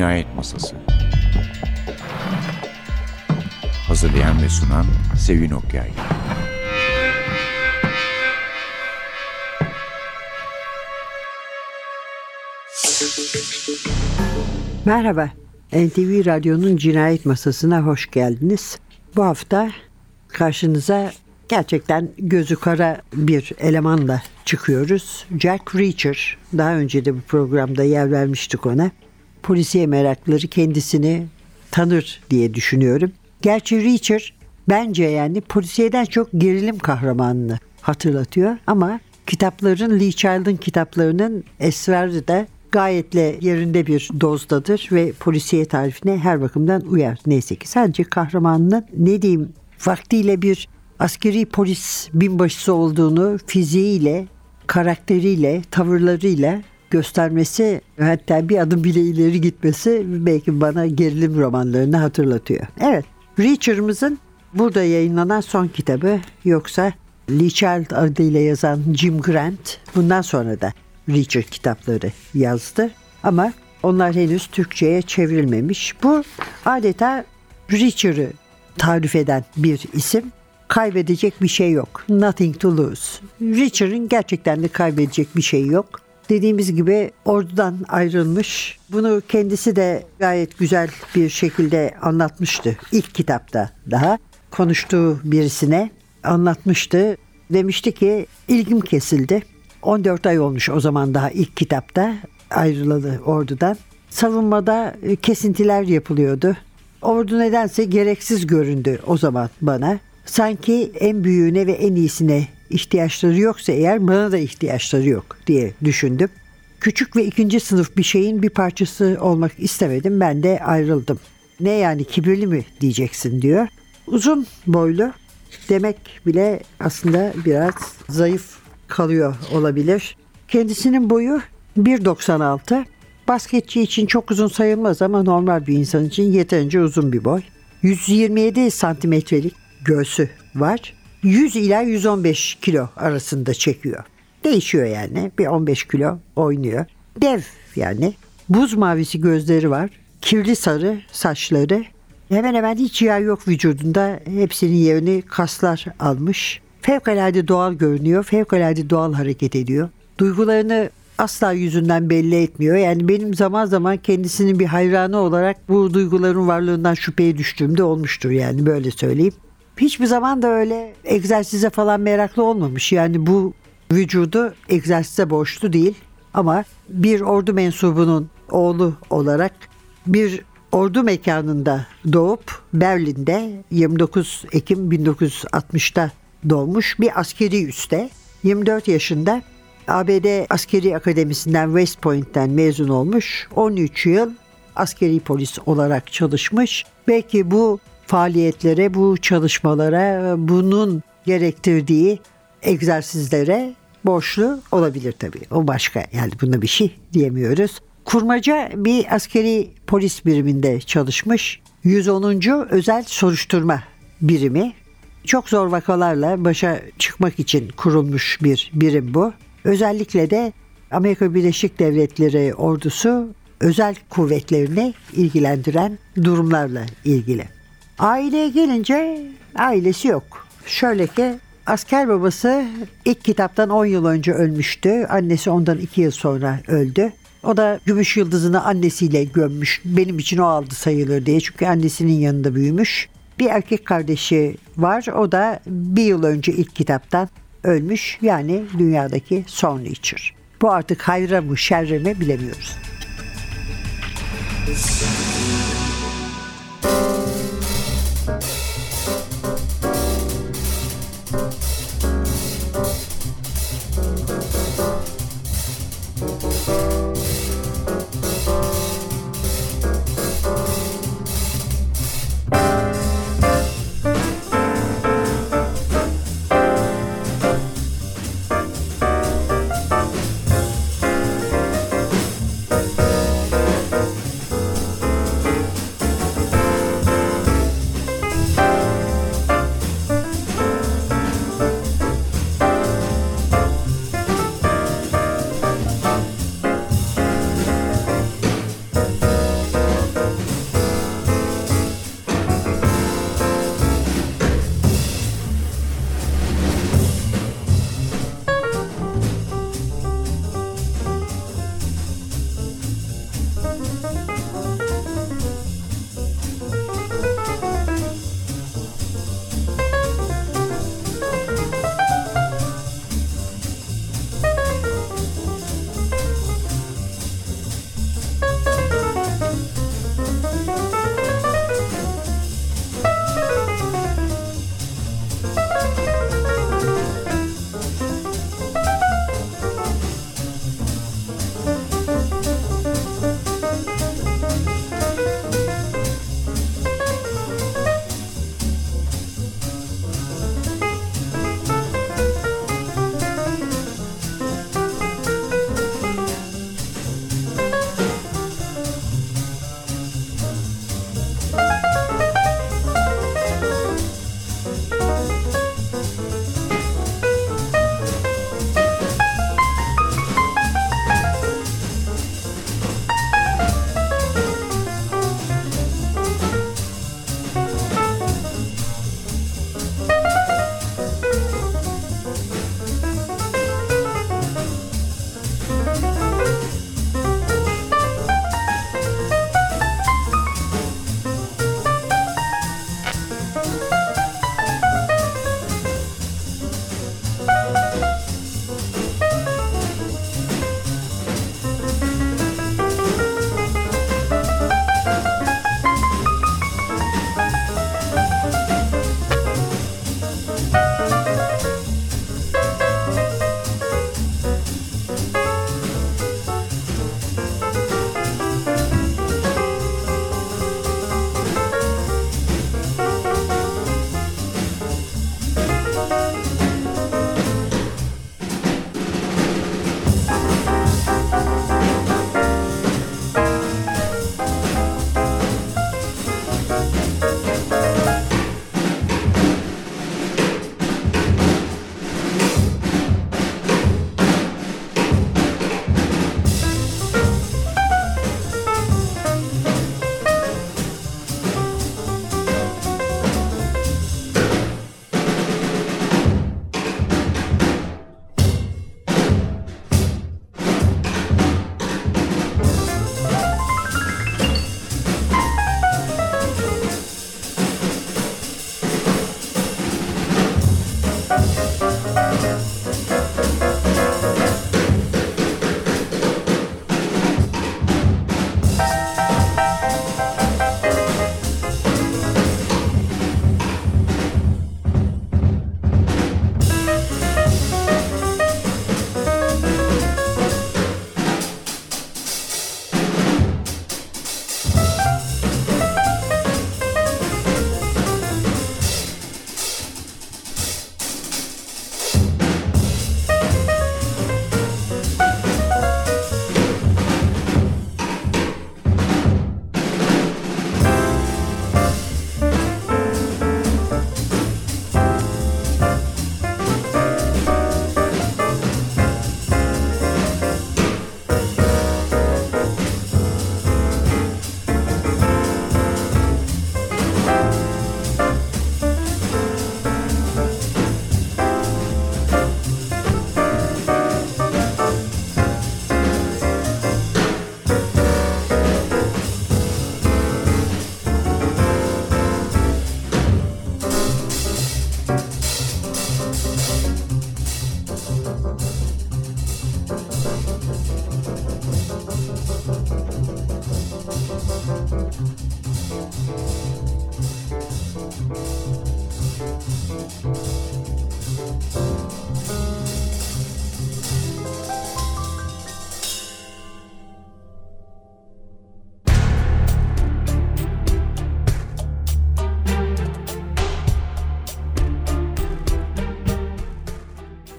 Cinayet Masası Hazırlayan ve sunan Sevin Okyay Merhaba, NTV Radyo'nun Cinayet Masası'na hoş geldiniz. Bu hafta karşınıza gerçekten gözü kara bir elemanla çıkıyoruz. Jack Reacher, daha önce de bu programda yer vermiştik ona. Polisiye merakları kendisini tanır diye düşünüyorum. Gerçi Reacher bence yani polisiyeden çok gerilim kahramanını hatırlatıyor ama kitapların Lee Child'ın kitaplarının esrarı da gayetle yerinde bir dozdadır ve polisiye tarifine her bakımdan uyar. Neyse ki sadece kahramanının ne diyeyim vaktiyle bir askeri polis binbaşısı olduğunu fiziğiyle, karakteriyle, tavırlarıyla göstermesi hatta bir adım bile ileri gitmesi belki bana gerilim romanlarını hatırlatıyor. Evet, Reacher'ımızın burada yayınlanan son kitabı yoksa Lee Child adıyla yazan Jim Grant bundan sonra da Reacher kitapları yazdı ama onlar henüz Türkçe'ye çevrilmemiş. Bu adeta Reacher'ı tarif eden bir isim. Kaybedecek bir şey yok. Nothing to lose. Reacher'ın gerçekten de kaybedecek bir şey yok. Dediğimiz gibi ordudan ayrılmış. Bunu kendisi de gayet güzel bir şekilde anlatmıştı. İlk kitapta daha konuştuğu birisine anlatmıştı. Demişti ki ilgim kesildi. 14 ay olmuş o zaman daha ilk kitapta ayrılalı ordudan. Savunmada kesintiler yapılıyordu. Ordu nedense gereksiz göründü o zaman bana. Sanki en büyüğüne ve en iyisine ihtiyaçları yoksa eğer bana da ihtiyaçları yok diye düşündüm. Küçük ve ikinci sınıf bir şeyin bir parçası olmak istemedim. Ben de ayrıldım. Ne yani kibirli mi diyeceksin diyor. Uzun boylu demek bile aslında biraz zayıf kalıyor olabilir. Kendisinin boyu 1.96. Basketçi için çok uzun sayılmaz ama normal bir insan için yeterince uzun bir boy. 127 santimetrelik göğsü var. 100 ila 115 kilo arasında çekiyor. Değişiyor yani. Bir 15 kilo oynuyor. Dev yani. Buz mavisi gözleri var. Kirli sarı saçları. Hemen hemen hiç yağ yok vücudunda. Hepsinin yerini kaslar almış. Fevkalade doğal görünüyor. Fevkalade doğal hareket ediyor. Duygularını asla yüzünden belli etmiyor. Yani benim zaman zaman kendisinin bir hayranı olarak bu duyguların varlığından şüpheye düştüğümde olmuştur yani böyle söyleyeyim. Hiçbir zaman da öyle egzersize falan meraklı olmamış. Yani bu vücudu egzersize borçlu değil. Ama bir ordu mensubunun oğlu olarak bir ordu mekanında doğup Berlin'de 29 Ekim 1960'da doğmuş bir askeri üste 24 yaşında ABD Askeri Akademisi'nden West Point'ten mezun olmuş. 13 yıl askeri polis olarak çalışmış. Belki bu faaliyetlere, bu çalışmalara, bunun gerektirdiği egzersizlere borçlu olabilir tabii. O başka yani buna bir şey diyemiyoruz. Kurmaca bir askeri polis biriminde çalışmış. 110. Özel Soruşturma Birimi. Çok zor vakalarla başa çıkmak için kurulmuş bir birim bu. Özellikle de Amerika Birleşik Devletleri ordusu özel kuvvetlerini ilgilendiren durumlarla ilgili. Aileye gelince ailesi yok. Şöyle ki asker babası ilk kitaptan 10 yıl önce ölmüştü. Annesi ondan 2 yıl sonra öldü. O da gümüş yıldızını annesiyle gömmüş. Benim için o aldı sayılır diye. Çünkü annesinin yanında büyümüş. Bir erkek kardeşi var. O da bir yıl önce ilk kitaptan ölmüş. Yani dünyadaki son Reacher. Bu artık hayra mı şerre mi bilemiyoruz.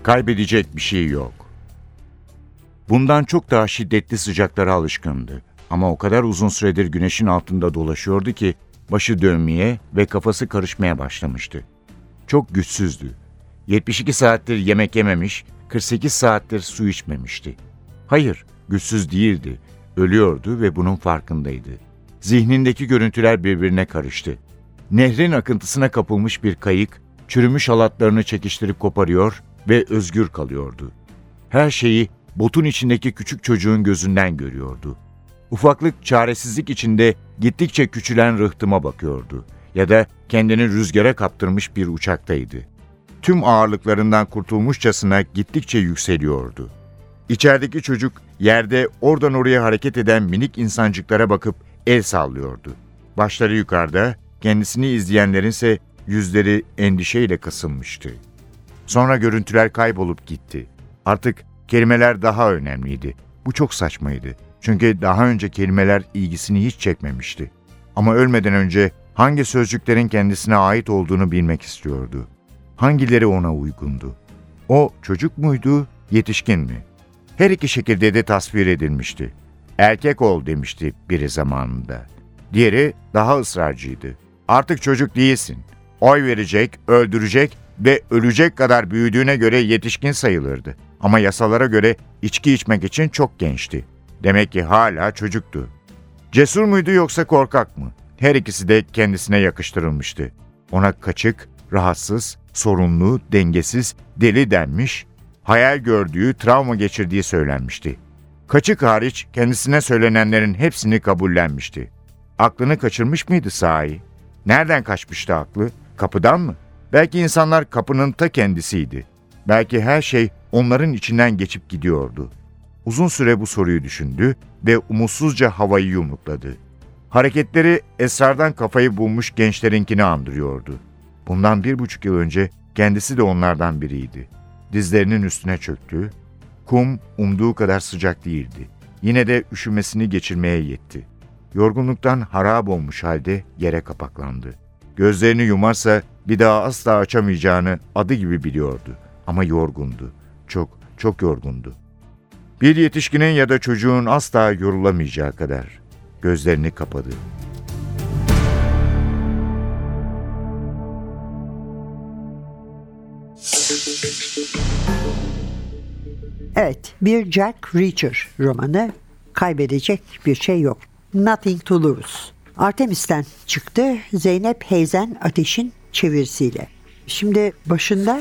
Kaybedecek bir şey yok. Bundan çok daha şiddetli sıcaklara alışkındı. Ama o kadar uzun süredir güneşin altında dolaşıyordu ki başı dönmeye ve kafası karışmaya başlamıştı. Çok güçsüzdü. 72 saattir yemek yememiş, 48 saattir su içmemişti. Hayır, güçsüz değildi. Ölüyordu ve bunun farkındaydı. Zihnindeki görüntüler birbirine karıştı. Nehrin akıntısına kapılmış bir kayık, çürümüş halatlarını çekiştirip koparıyor ve özgür kalıyordu. Her şeyi botun içindeki küçük çocuğun gözünden görüyordu. Ufaklık çaresizlik içinde gittikçe küçülen rıhtıma bakıyordu ya da kendini rüzgara kaptırmış bir uçaktaydı. Tüm ağırlıklarından kurtulmuşçasına gittikçe yükseliyordu. İçerideki çocuk yerde oradan oraya hareket eden minik insancıklara bakıp el sallıyordu. Başları yukarıda, kendisini izleyenlerin ise yüzleri endişeyle kasılmıştı. Sonra görüntüler kaybolup gitti. Artık kelimeler daha önemliydi. Bu çok saçmaydı. Çünkü daha önce kelimeler ilgisini hiç çekmemişti. Ama ölmeden önce hangi sözcüklerin kendisine ait olduğunu bilmek istiyordu. Hangileri ona uygundu? O çocuk muydu, yetişkin mi? Her iki şekilde de tasvir edilmişti. Erkek ol demişti biri zamanında. Diğeri daha ısrarcıydı. Artık çocuk değilsin. Oy verecek, öldürecek ve ölecek kadar büyüdüğüne göre yetişkin sayılırdı. Ama yasalara göre içki içmek için çok gençti. Demek ki hala çocuktu. Cesur muydu yoksa korkak mı? Her ikisi de kendisine yakıştırılmıştı. Ona kaçık, rahatsız, sorunlu, dengesiz, deli denmiş, hayal gördüğü, travma geçirdiği söylenmişti. Kaçık hariç kendisine söylenenlerin hepsini kabullenmişti. Aklını kaçırmış mıydı sahi? Nereden kaçmıştı aklı? Kapıdan mı? Belki insanlar kapının ta kendisiydi. Belki her şey onların içinden geçip gidiyordu. Uzun süre bu soruyu düşündü ve umutsuzca havayı yumrukladı. Hareketleri esrardan kafayı bulmuş gençlerinkini andırıyordu. Bundan bir buçuk yıl önce kendisi de onlardan biriydi. Dizlerinin üstüne çöktü. Kum umduğu kadar sıcak değildi. Yine de üşümesini geçirmeye yetti. Yorgunluktan harap olmuş halde yere kapaklandı. Gözlerini yumarsa bir daha asla açamayacağını adı gibi biliyordu. Ama yorgundu. Çok, çok yorgundu. Bir yetişkinin ya da çocuğun asla yorulamayacağı kadar. Gözlerini kapadı. Evet, bir Jack Reacher romanı. Kaybedecek bir şey yok. Nothing to Lose. Artemis'ten çıktı Zeynep Heizen Ateş'in çevirisiyle. Şimdi başında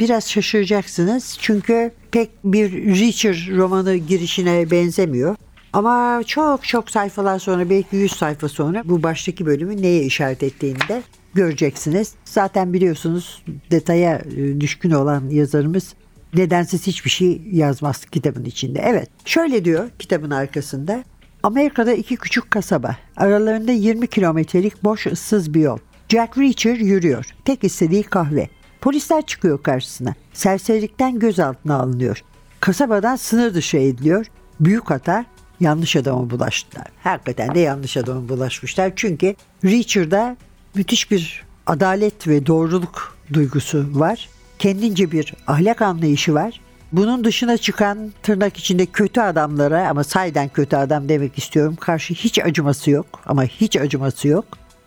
biraz şaşıracaksınız çünkü pek bir Reacher romanı girişine benzemiyor. Ama çok çok sayfalar sonra belki 100 sayfa sonra bu baştaki bölümü neye işaret ettiğini de göreceksiniz. Zaten biliyorsunuz detaya e, düşkün olan yazarımız nedensiz hiçbir şey yazmaz kitabın içinde. Evet şöyle diyor kitabın arkasında. Amerika'da iki küçük kasaba. Aralarında 20 kilometrelik boş ıssız bir yol. Jack Reacher yürüyor. Tek istediği kahve. Polisler çıkıyor karşısına. Serserilikten gözaltına alınıyor. Kasabadan sınır dışı ediliyor. Büyük hata yanlış adama bulaştılar. Hakikaten de yanlış adama bulaşmışlar. Çünkü Reacher'da müthiş bir adalet ve doğruluk duygusu var. Kendince bir ahlak anlayışı var. Bunun dışına çıkan tırnak içinde kötü adamlara ama sayden kötü adam demek istiyorum. Karşı hiç acıması yok ama hiç acıması yok.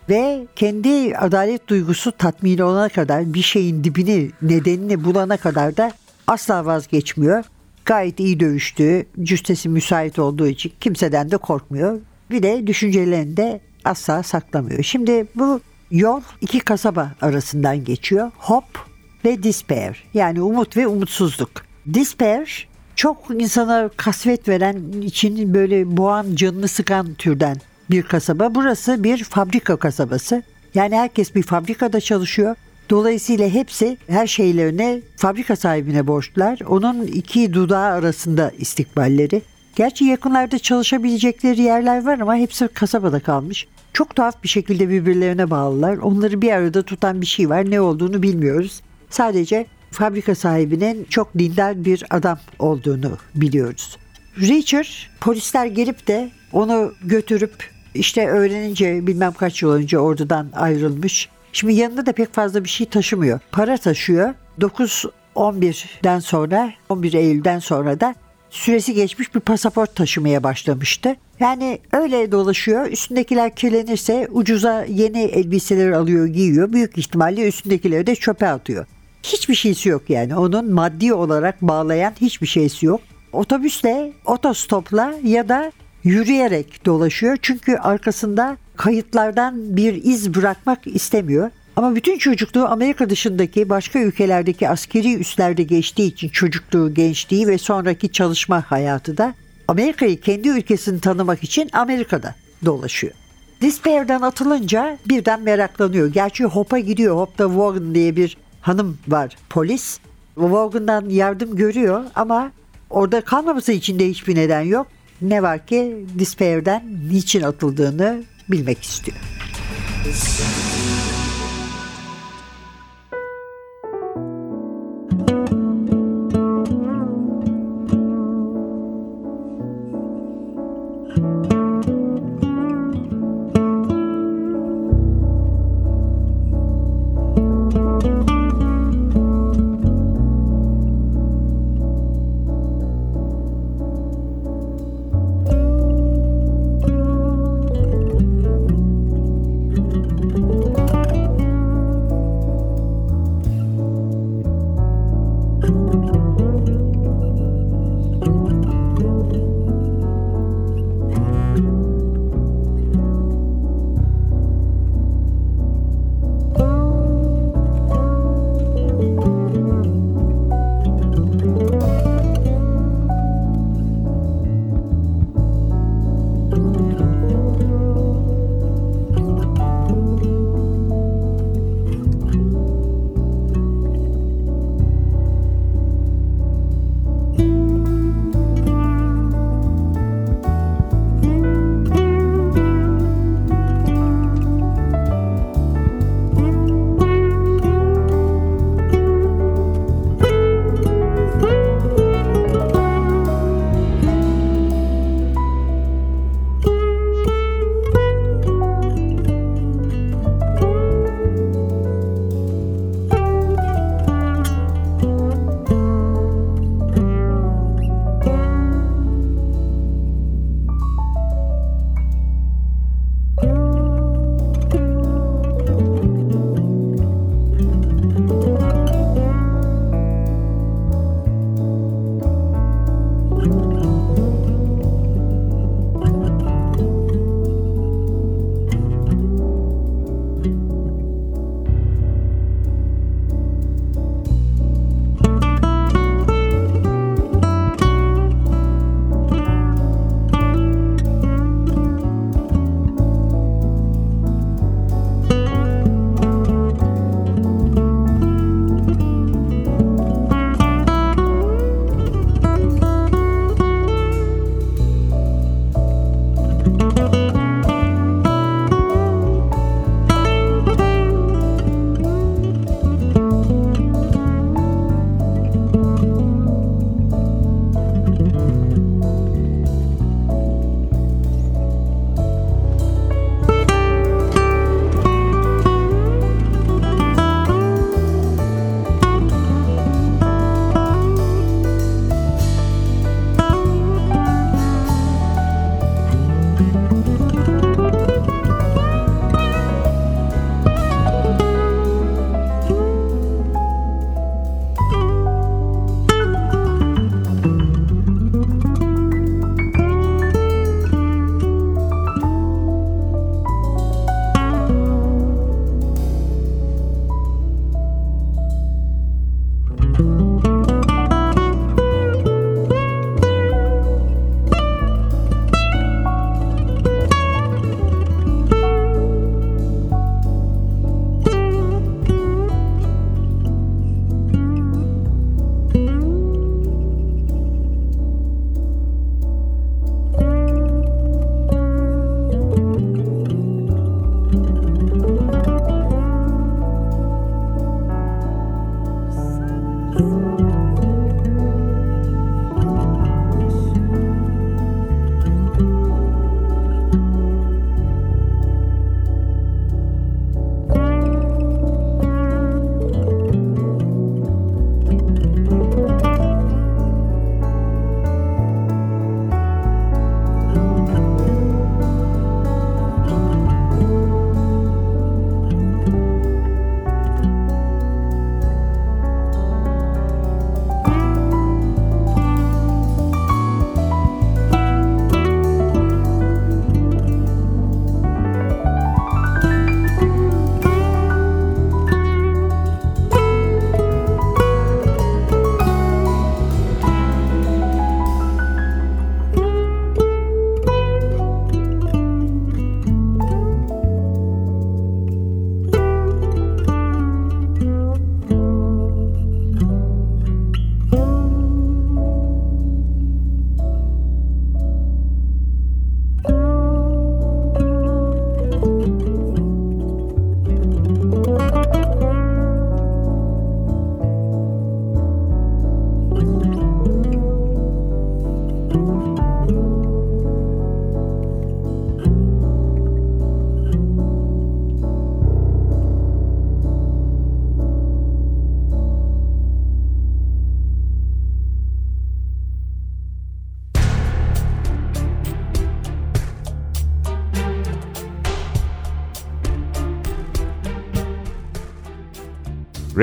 Ve kendi adalet duygusu tatmin olana kadar bir şeyin dibini nedenini bulana kadar da asla vazgeçmiyor. Gayet iyi dövüştüğü, cüstesi müsait olduğu için kimseden de korkmuyor. Bir de düşüncelerini de asla saklamıyor. Şimdi bu yol iki kasaba arasından geçiyor. Hope ve despair yani umut ve umutsuzluk. Despair çok insana kasvet veren, için böyle boğan, canını sıkan türden bir kasaba. Burası bir fabrika kasabası. Yani herkes bir fabrikada çalışıyor. Dolayısıyla hepsi her şeylerine fabrika sahibine borçlular. Onun iki dudağı arasında istikballeri. Gerçi yakınlarda çalışabilecekleri yerler var ama hepsi kasabada kalmış. Çok tuhaf bir şekilde birbirlerine bağlılar. Onları bir arada tutan bir şey var. Ne olduğunu bilmiyoruz. Sadece fabrika sahibinin çok dindar bir adam olduğunu biliyoruz. Richard polisler gelip de onu götürüp işte öğrenince bilmem kaç yıl önce ordudan ayrılmış. Şimdi yanında da pek fazla bir şey taşımıyor. Para taşıyor. 9 11'den sonra 11 Eylül'den sonra da süresi geçmiş bir pasaport taşımaya başlamıştı. Yani öyle dolaşıyor. Üstündekiler kirlenirse ucuza yeni elbiseler alıyor, giyiyor. Büyük ihtimalle üstündekileri de çöpe atıyor. Hiçbir şeysi yok yani. Onun maddi olarak bağlayan hiçbir şeysi yok. Otobüsle, otostopla ya da yürüyerek dolaşıyor. Çünkü arkasında kayıtlardan bir iz bırakmak istemiyor. Ama bütün çocukluğu Amerika dışındaki başka ülkelerdeki askeri üslerde geçtiği için çocukluğu, gençliği ve sonraki çalışma hayatı da Amerika'yı kendi ülkesini tanımak için Amerika'da dolaşıyor. Despair'den atılınca birden meraklanıyor. Gerçi Hop'a gidiyor. Hop'ta Warren diye bir hanım var polis. Vaughan'dan yardım görüyor ama orada kalmaması için de hiçbir neden yok. Ne var ki Despair'den niçin atıldığını bilmek istiyor.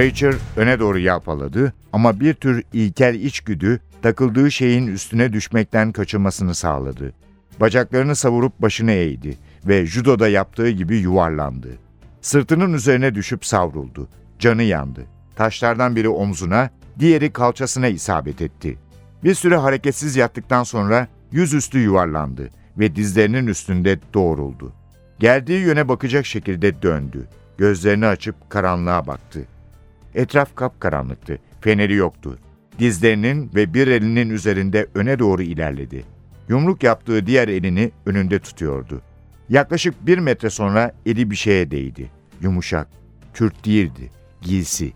Rachel öne doğru yalpaladı ama bir tür ilkel içgüdü takıldığı şeyin üstüne düşmekten kaçınmasını sağladı. Bacaklarını savurup başını eğdi ve judoda yaptığı gibi yuvarlandı. Sırtının üzerine düşüp savruldu. Canı yandı. Taşlardan biri omzuna, diğeri kalçasına isabet etti. Bir süre hareketsiz yattıktan sonra yüzüstü yuvarlandı ve dizlerinin üstünde doğruldu. Geldiği yöne bakacak şekilde döndü. Gözlerini açıp karanlığa baktı. Etraf kapkaranlıktı. Feneri yoktu. Dizlerinin ve bir elinin üzerinde öne doğru ilerledi. Yumruk yaptığı diğer elini önünde tutuyordu. Yaklaşık bir metre sonra eli bir şeye değdi. Yumuşak, kürt değildi, giysi.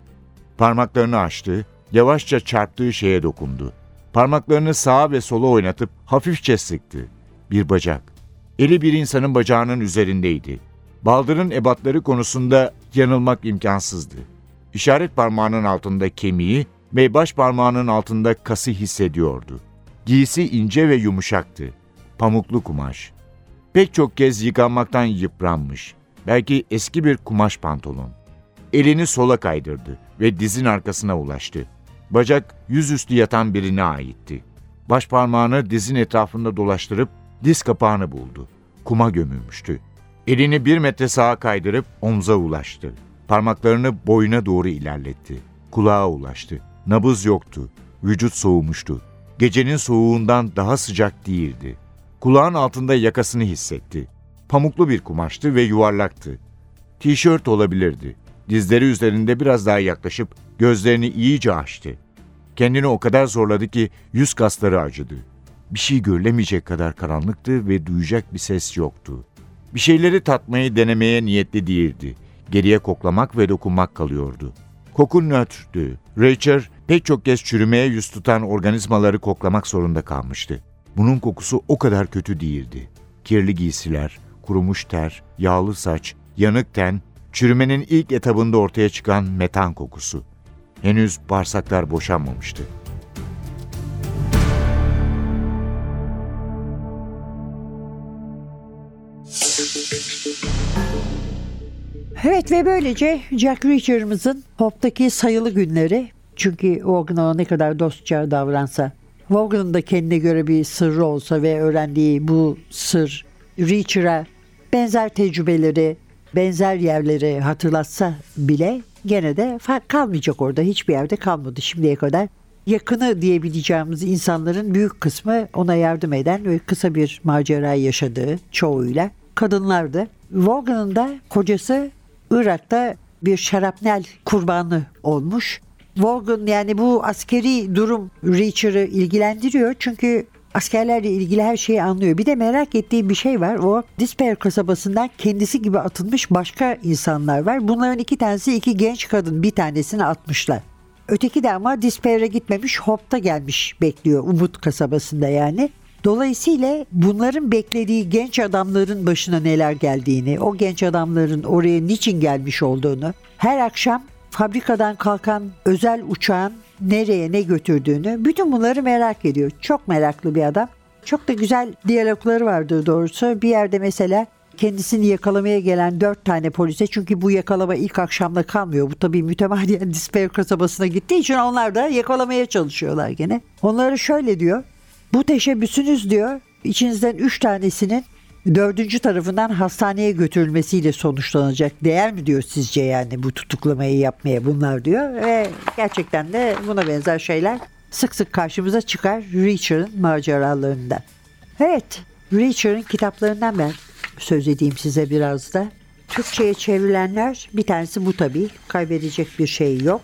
Parmaklarını açtı, yavaşça çarptığı şeye dokundu. Parmaklarını sağa ve sola oynatıp hafifçe sıktı. Bir bacak. Eli bir insanın bacağının üzerindeydi. Baldırın ebatları konusunda yanılmak imkansızdı. İşaret parmağının altında kemiği ve baş parmağının altında kası hissediyordu. Giysi ince ve yumuşaktı. Pamuklu kumaş. Pek çok kez yıkanmaktan yıpranmış. Belki eski bir kumaş pantolon. Elini sola kaydırdı ve dizin arkasına ulaştı. Bacak yüzüstü yatan birine aitti. Baş parmağını dizin etrafında dolaştırıp diz kapağını buldu. Kuma gömülmüştü. Elini bir metre sağa kaydırıp omza ulaştı. Parmaklarını boyuna doğru ilerletti. Kulağa ulaştı. Nabız yoktu. Vücut soğumuştu. Gecenin soğuğundan daha sıcak değildi. Kulağın altında yakasını hissetti. Pamuklu bir kumaştı ve yuvarlaktı. Tişört olabilirdi. Dizleri üzerinde biraz daha yaklaşıp gözlerini iyice açtı. Kendini o kadar zorladı ki yüz kasları acıdı. Bir şey görülemeyecek kadar karanlıktı ve duyacak bir ses yoktu. Bir şeyleri tatmayı denemeye niyetli değildi. Geriye koklamak ve dokunmak kalıyordu. Koku nötrtü. Rachel pek çok kez çürümeye yüz tutan organizmaları koklamak zorunda kalmıştı. Bunun kokusu o kadar kötü değildi. Kirli giysiler, kurumuş ter, yağlı saç, yanık ten, çürümenin ilk etabında ortaya çıkan metan kokusu. Henüz bağırsaklar boşanmamıştı. Evet ve böylece Jack Reacher'ımızın Hop'taki sayılı günleri çünkü Vaughan'a ne kadar dostça davransa Vaughan'ın da kendine göre bir sırrı olsa ve öğrendiği bu sır Reacher'a benzer tecrübeleri, benzer yerleri hatırlatsa bile gene de fark kalmayacak orada. Hiçbir yerde kalmadı şimdiye kadar. Yakını diyebileceğimiz insanların büyük kısmı ona yardım eden ve kısa bir macera yaşadığı çoğuyla kadınlardı. Vaughan'ın da kocası Irak'ta bir şarapnel kurbanı olmuş. Vaughan yani bu askeri durum Reacher'ı ilgilendiriyor çünkü askerlerle ilgili her şeyi anlıyor. Bir de merak ettiği bir şey var. O Disper kasabasından kendisi gibi atılmış başka insanlar var. Bunların iki tanesi iki genç kadın. Bir tanesini atmışlar. Öteki de ama Disper'e gitmemiş Hop'ta gelmiş bekliyor Umut kasabasında yani. Dolayısıyla bunların beklediği genç adamların başına neler geldiğini, o genç adamların oraya niçin gelmiş olduğunu, her akşam fabrikadan kalkan özel uçağın nereye ne götürdüğünü bütün bunları merak ediyor. Çok meraklı bir adam. Çok da güzel diyalogları vardı doğrusu. Bir yerde mesela kendisini yakalamaya gelen dört tane polise çünkü bu yakalama ilk akşamda kalmıyor. Bu tabii mütemadiyen Disper kasabasına gittiği için onlar da yakalamaya çalışıyorlar gene. Onları şöyle diyor. Bu teşebbüsünüz diyor içinizden üç tanesinin dördüncü tarafından hastaneye götürülmesiyle sonuçlanacak. Değer mi diyor sizce yani bu tutuklamayı yapmaya bunlar diyor. Ve gerçekten de buna benzer şeyler sık sık karşımıza çıkar Reacher'ın maceralarında. Evet, Reacher'ın kitaplarından ben söz edeyim size biraz da. Türkçe'ye çevrilenler bir tanesi bu tabii. Kaybedecek bir şey yok.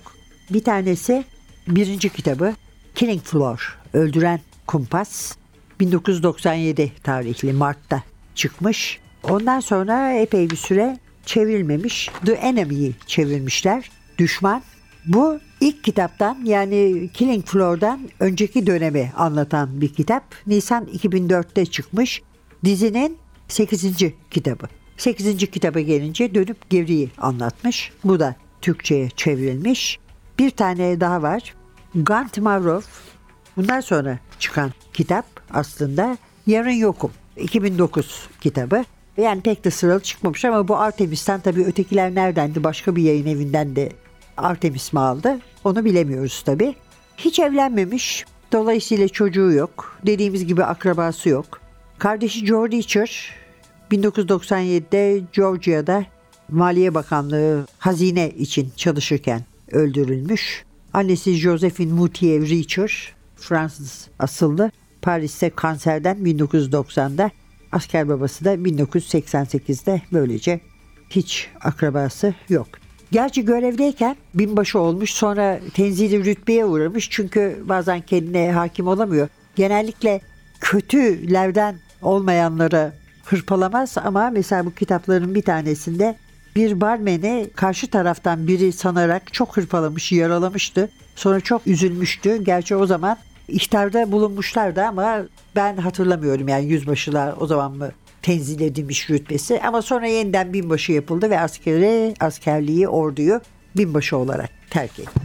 Bir tanesi birinci kitabı Killing Floor, Öldüren Kumpas. 1997 tarihli Mart'ta çıkmış. Ondan sonra epey bir süre çevrilmemiş. The Enemy'yi çevirmişler. Düşman. Bu ilk kitaptan yani Killing Floor'dan önceki dönemi anlatan bir kitap. Nisan 2004'te çıkmış. Dizinin 8. kitabı. 8. kitaba gelince dönüp geriyi anlatmış. Bu da Türkçe'ye çevrilmiş. Bir tane daha var. Gun Tomorrow. Bundan sonra çıkan kitap aslında Yarın Yokum. 2009 kitabı. Yani pek de sıralı çıkmamış ama bu Artemis'ten tabii ötekiler neredendi başka bir yayın evinden de Artemis mi aldı? Onu bilemiyoruz tabii. Hiç evlenmemiş. Dolayısıyla çocuğu yok. Dediğimiz gibi akrabası yok. Kardeşi Joe Richer 1997'de Georgia'da Maliye Bakanlığı hazine için çalışırken öldürülmüş. Annesi Josephine Moutier Richer, Fransız asıllı. Paris'te kanserden 1990'da, asker babası da 1988'de böylece hiç akrabası yok. Gerçi görevdeyken binbaşı olmuş sonra tenzili rütbeye uğramış çünkü bazen kendine hakim olamıyor. Genellikle kötülerden olmayanlara hırpalamaz ama mesela bu kitapların bir tanesinde bir barmeni karşı taraftan biri sanarak çok hırpalamış, yaralamıştı. Sonra çok üzülmüştü. Gerçi o zaman ihtarda bulunmuşlardı ama ben hatırlamıyorum yani yüzbaşılar o zaman mı tenzil edilmiş rütbesi ama sonra yeniden binbaşı yapıldı ve askeri askerliği orduyu binbaşı olarak terk etti.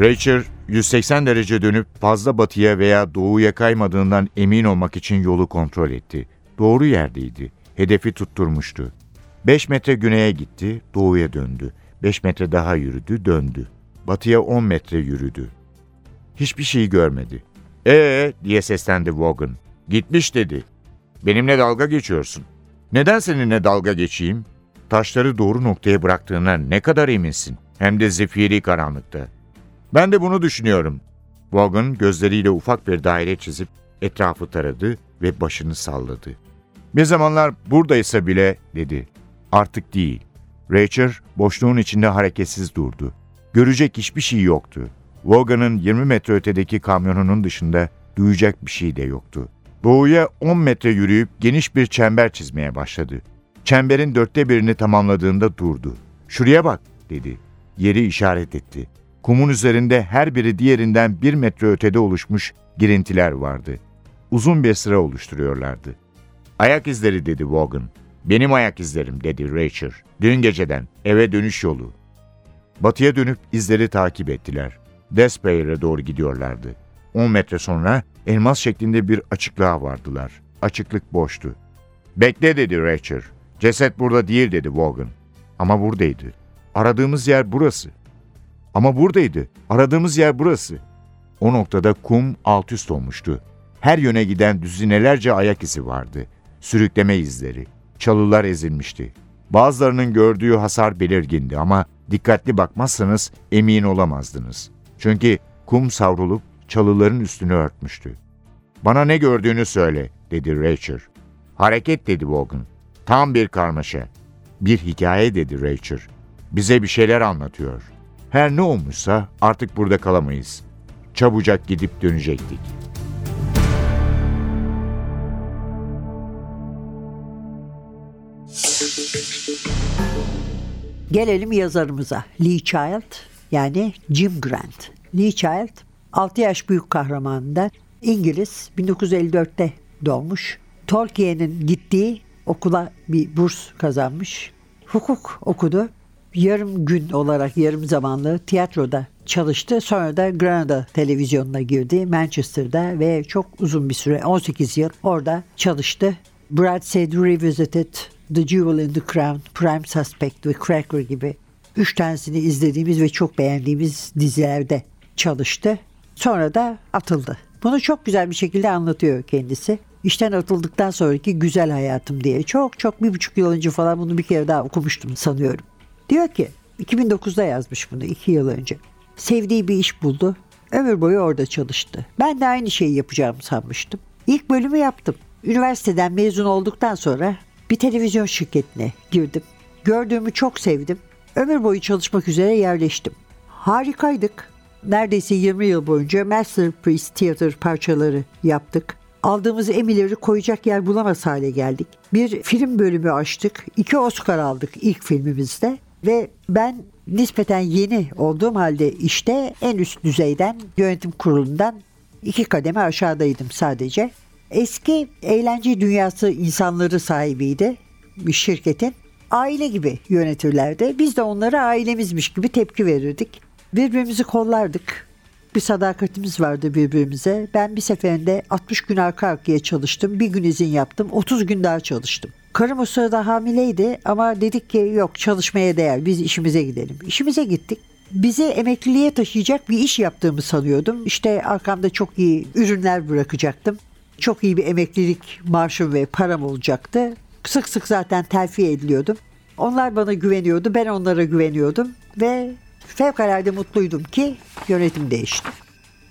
Rachel 180 derece dönüp fazla batıya veya doğuya kaymadığından emin olmak için yolu kontrol etti. Doğru yerdeydi. Hedefi tutturmuştu. 5 metre güneye gitti, doğuya döndü. 5 metre daha yürüdü, döndü. Batıya 10 metre yürüdü. Hiçbir şey görmedi. Ee diye seslendi Vaughan. Gitmiş dedi. Benimle dalga geçiyorsun. Neden seninle dalga geçeyim? Taşları doğru noktaya bıraktığına ne kadar eminsin? Hem de zifiri karanlıkta. Ben de bunu düşünüyorum. Vaughan gözleriyle ufak bir daire çizip etrafı taradı ve başını salladı. Bir zamanlar buradaysa bile dedi. Artık değil. Rachel boşluğun içinde hareketsiz durdu. Görecek hiçbir şey yoktu. Vaughan'ın 20 metre ötedeki kamyonunun dışında duyacak bir şey de yoktu. Doğuya 10 metre yürüyüp geniş bir çember çizmeye başladı. Çemberin dörtte birini tamamladığında durdu. Şuraya bak dedi. Yeri işaret etti. Kumun üzerinde her biri diğerinden bir metre ötede oluşmuş girintiler vardı. Uzun bir sıra oluşturuyorlardı. Ayak izleri dedi Vaughan. Benim ayak izlerim dedi Rachel. Dün geceden eve dönüş yolu. Batıya dönüp izleri takip ettiler. Despaire'e doğru gidiyorlardı. 10 metre sonra elmas şeklinde bir açıklığa vardılar. Açıklık boştu. Bekle dedi Rachel. Ceset burada değil dedi Vaughan. Ama buradaydı. Aradığımız yer burası. Ama buradaydı. Aradığımız yer burası. O noktada kum alt üst olmuştu. Her yöne giden düzinelerce ayak izi vardı. Sürükleme izleri. Çalılar ezilmişti. Bazılarının gördüğü hasar belirgindi ama dikkatli bakmazsanız emin olamazdınız. Çünkü kum savrulup çalıların üstünü örtmüştü. Bana ne gördüğünü söyle, dedi Rachel. Hareket dedi Vaughan. Tam bir karmaşa. Bir hikaye dedi Rachel. Bize bir şeyler anlatıyor. Her ne olmuşsa artık burada kalamayız. Çabucak gidip dönecektik. Gelelim yazarımıza. Lee Child yani Jim Grant. Lee Child 6 yaş büyük kahramanından İngiliz 1954'te doğmuş. Tolkien'in gittiği okula bir burs kazanmış. Hukuk okudu. Yarım gün olarak yarım zamanlı tiyatroda çalıştı. Sonra da Granada televizyonuna girdi Manchester'da ve çok uzun bir süre 18 yıl orada çalıştı. Brad Said Revisited, The Jewel in the Crown, Prime Suspect ve Cracker gibi üç tanesini izlediğimiz ve çok beğendiğimiz dizilerde çalıştı. Sonra da atıldı. Bunu çok güzel bir şekilde anlatıyor kendisi. İşten atıldıktan sonraki güzel hayatım diye. Çok çok bir buçuk yıl önce falan bunu bir kere daha okumuştum sanıyorum. Diyor ki 2009'da yazmış bunu iki yıl önce. Sevdiği bir iş buldu. Ömür boyu orada çalıştı. Ben de aynı şeyi yapacağımı sanmıştım. İlk bölümü yaptım. Üniversiteden mezun olduktan sonra bir televizyon şirketine girdim. Gördüğümü çok sevdim. Ömür boyu çalışmak üzere yerleştim. Harikaydık. Neredeyse 20 yıl boyunca Masterpiece Theater parçaları yaptık. Aldığımız emileri koyacak yer bulamaz hale geldik. Bir film bölümü açtık. İki Oscar aldık ilk filmimizde. Ve ben nispeten yeni olduğum halde işte en üst düzeyden yönetim kurulundan iki kademe aşağıdaydım sadece. Eski eğlence dünyası insanları sahibiydi bir şirketin. Aile gibi yönetirlerdi. Biz de onlara ailemizmiş gibi tepki verirdik. Birbirimizi kollardık. Bir sadakatimiz vardı birbirimize. Ben bir seferinde 60 gün arka arkaya çalıştım. Bir gün izin yaptım. 30 gün daha çalıştım. Karım o sırada hamileydi ama dedik ki yok çalışmaya değer biz işimize gidelim. İşimize gittik. Bizi emekliliğe taşıyacak bir iş yaptığımı sanıyordum. İşte arkamda çok iyi ürünler bırakacaktım. Çok iyi bir emeklilik marşım ve param olacaktı. Sık sık zaten terfi ediliyordum. Onlar bana güveniyordu, ben onlara güveniyordum ve fevkalade mutluydum ki yönetim değişti.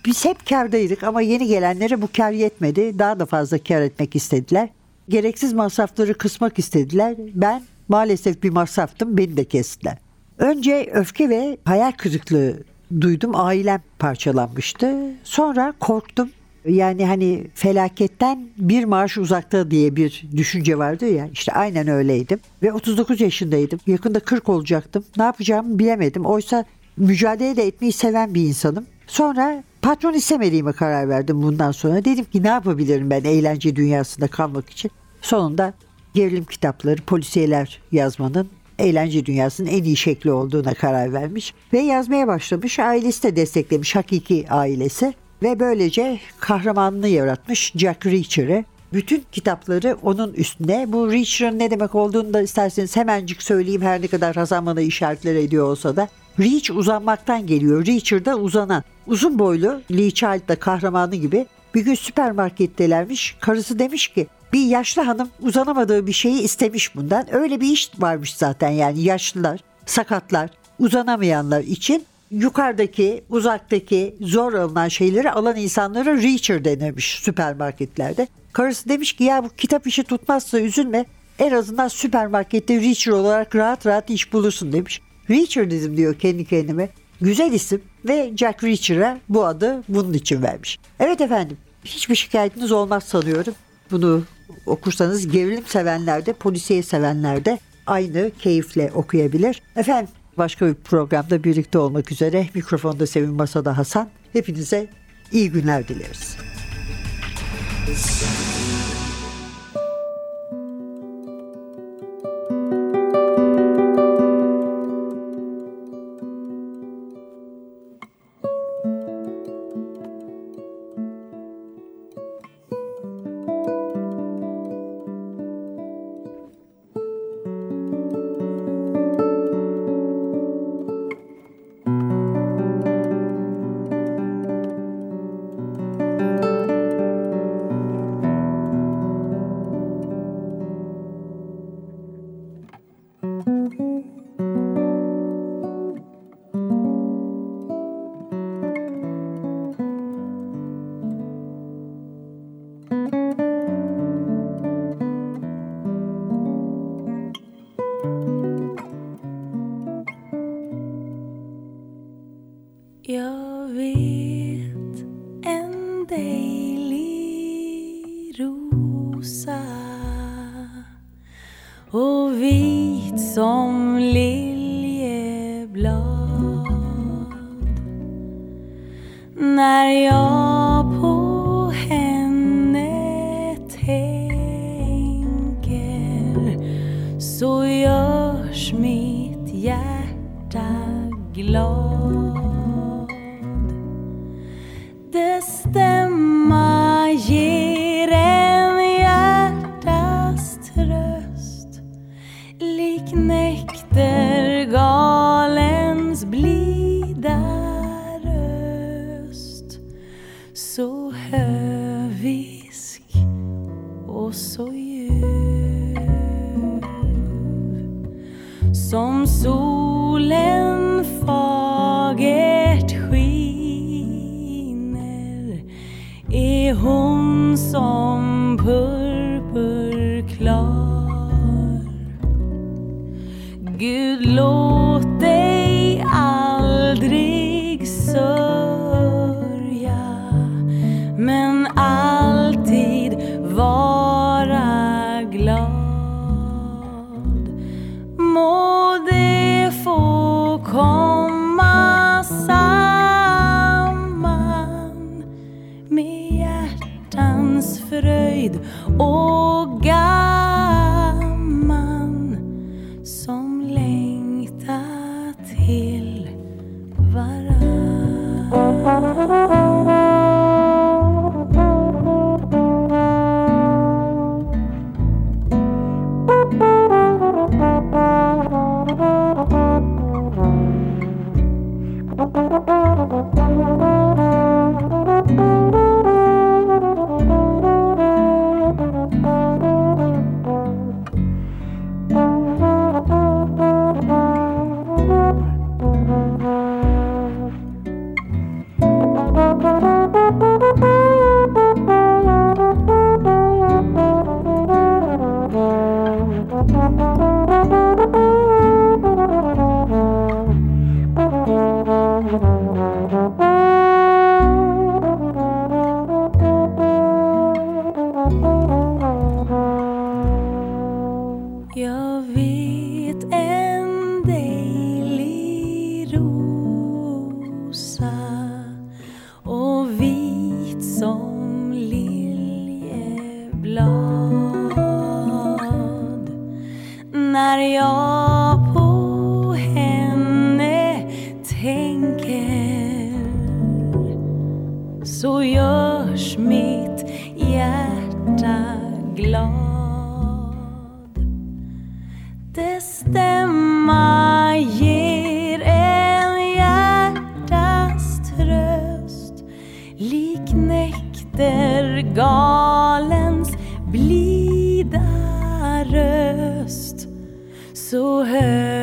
Biz hep kardaydık ama yeni gelenlere bu kar yetmedi. Daha da fazla kar etmek istediler. Gereksiz masrafları kısmak istediler. Ben maalesef bir masraftım, beni de kestiler. Önce öfke ve hayal kırıklığı duydum. Ailem parçalanmıştı. Sonra korktum. Yani hani felaketten bir marş uzakta diye bir düşünce vardı ya. İşte aynen öyleydim. Ve 39 yaşındaydım. Yakında 40 olacaktım. Ne yapacağımı bilemedim. Oysa mücadele de etmeyi seven bir insanım. Sonra patron istemediğime karar verdim bundan sonra. Dedim ki ne yapabilirim ben eğlence dünyasında kalmak için. Sonunda gerilim kitapları, polisiyeler yazmanın eğlence dünyasının en iyi şekli olduğuna karar vermiş ve yazmaya başlamış. Ailesi de desteklemiş hakiki ailesi ve böylece kahramanını yaratmış Jack Reacher'ı. Bütün kitapları onun üstüne. Bu Reacher'ın ne demek olduğunu da isterseniz hemencik söyleyeyim her ne kadar Hasan bana işaretler ediyor olsa da. Reach uzanmaktan geliyor. Reacher da uzanan. Uzun boylu Lee Child da kahramanı gibi bir gün süpermarkettelermiş. Karısı demiş ki bir yaşlı hanım uzanamadığı bir şeyi istemiş bundan. Öyle bir iş varmış zaten yani yaşlılar, sakatlar, uzanamayanlar için yukarıdaki, uzaktaki zor alınan şeyleri alan insanlara reacher denirmiş süpermarketlerde. Karısı demiş ki ya bu kitap işi tutmazsa üzülme. En azından süpermarkette reacher olarak rahat rahat iş bulursun demiş. Reacher diyor kendi kendime. Güzel isim ve Jack Reacher'a bu adı bunun için vermiş. Evet efendim hiçbir şikayetiniz olmaz sanıyorum. Bunu okursanız gerilim sevenler de polisiye sevenler de aynı keyifle okuyabilir. Efendim başka bir programda birlikte olmak üzere mikrofonda Sevin Masada Hasan. Hepinize iyi günler dileriz. Jag hey. så görs mitt hjärta glad. Det stämma ger en hjärtas tröst lik näktergalens blida röst så hög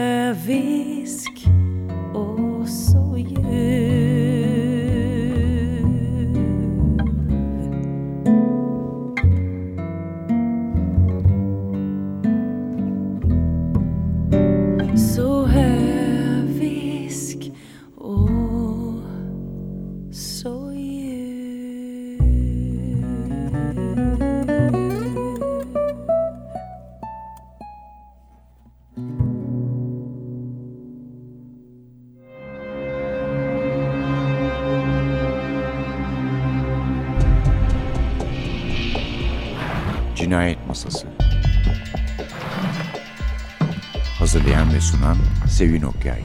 sunan Sevin Okyay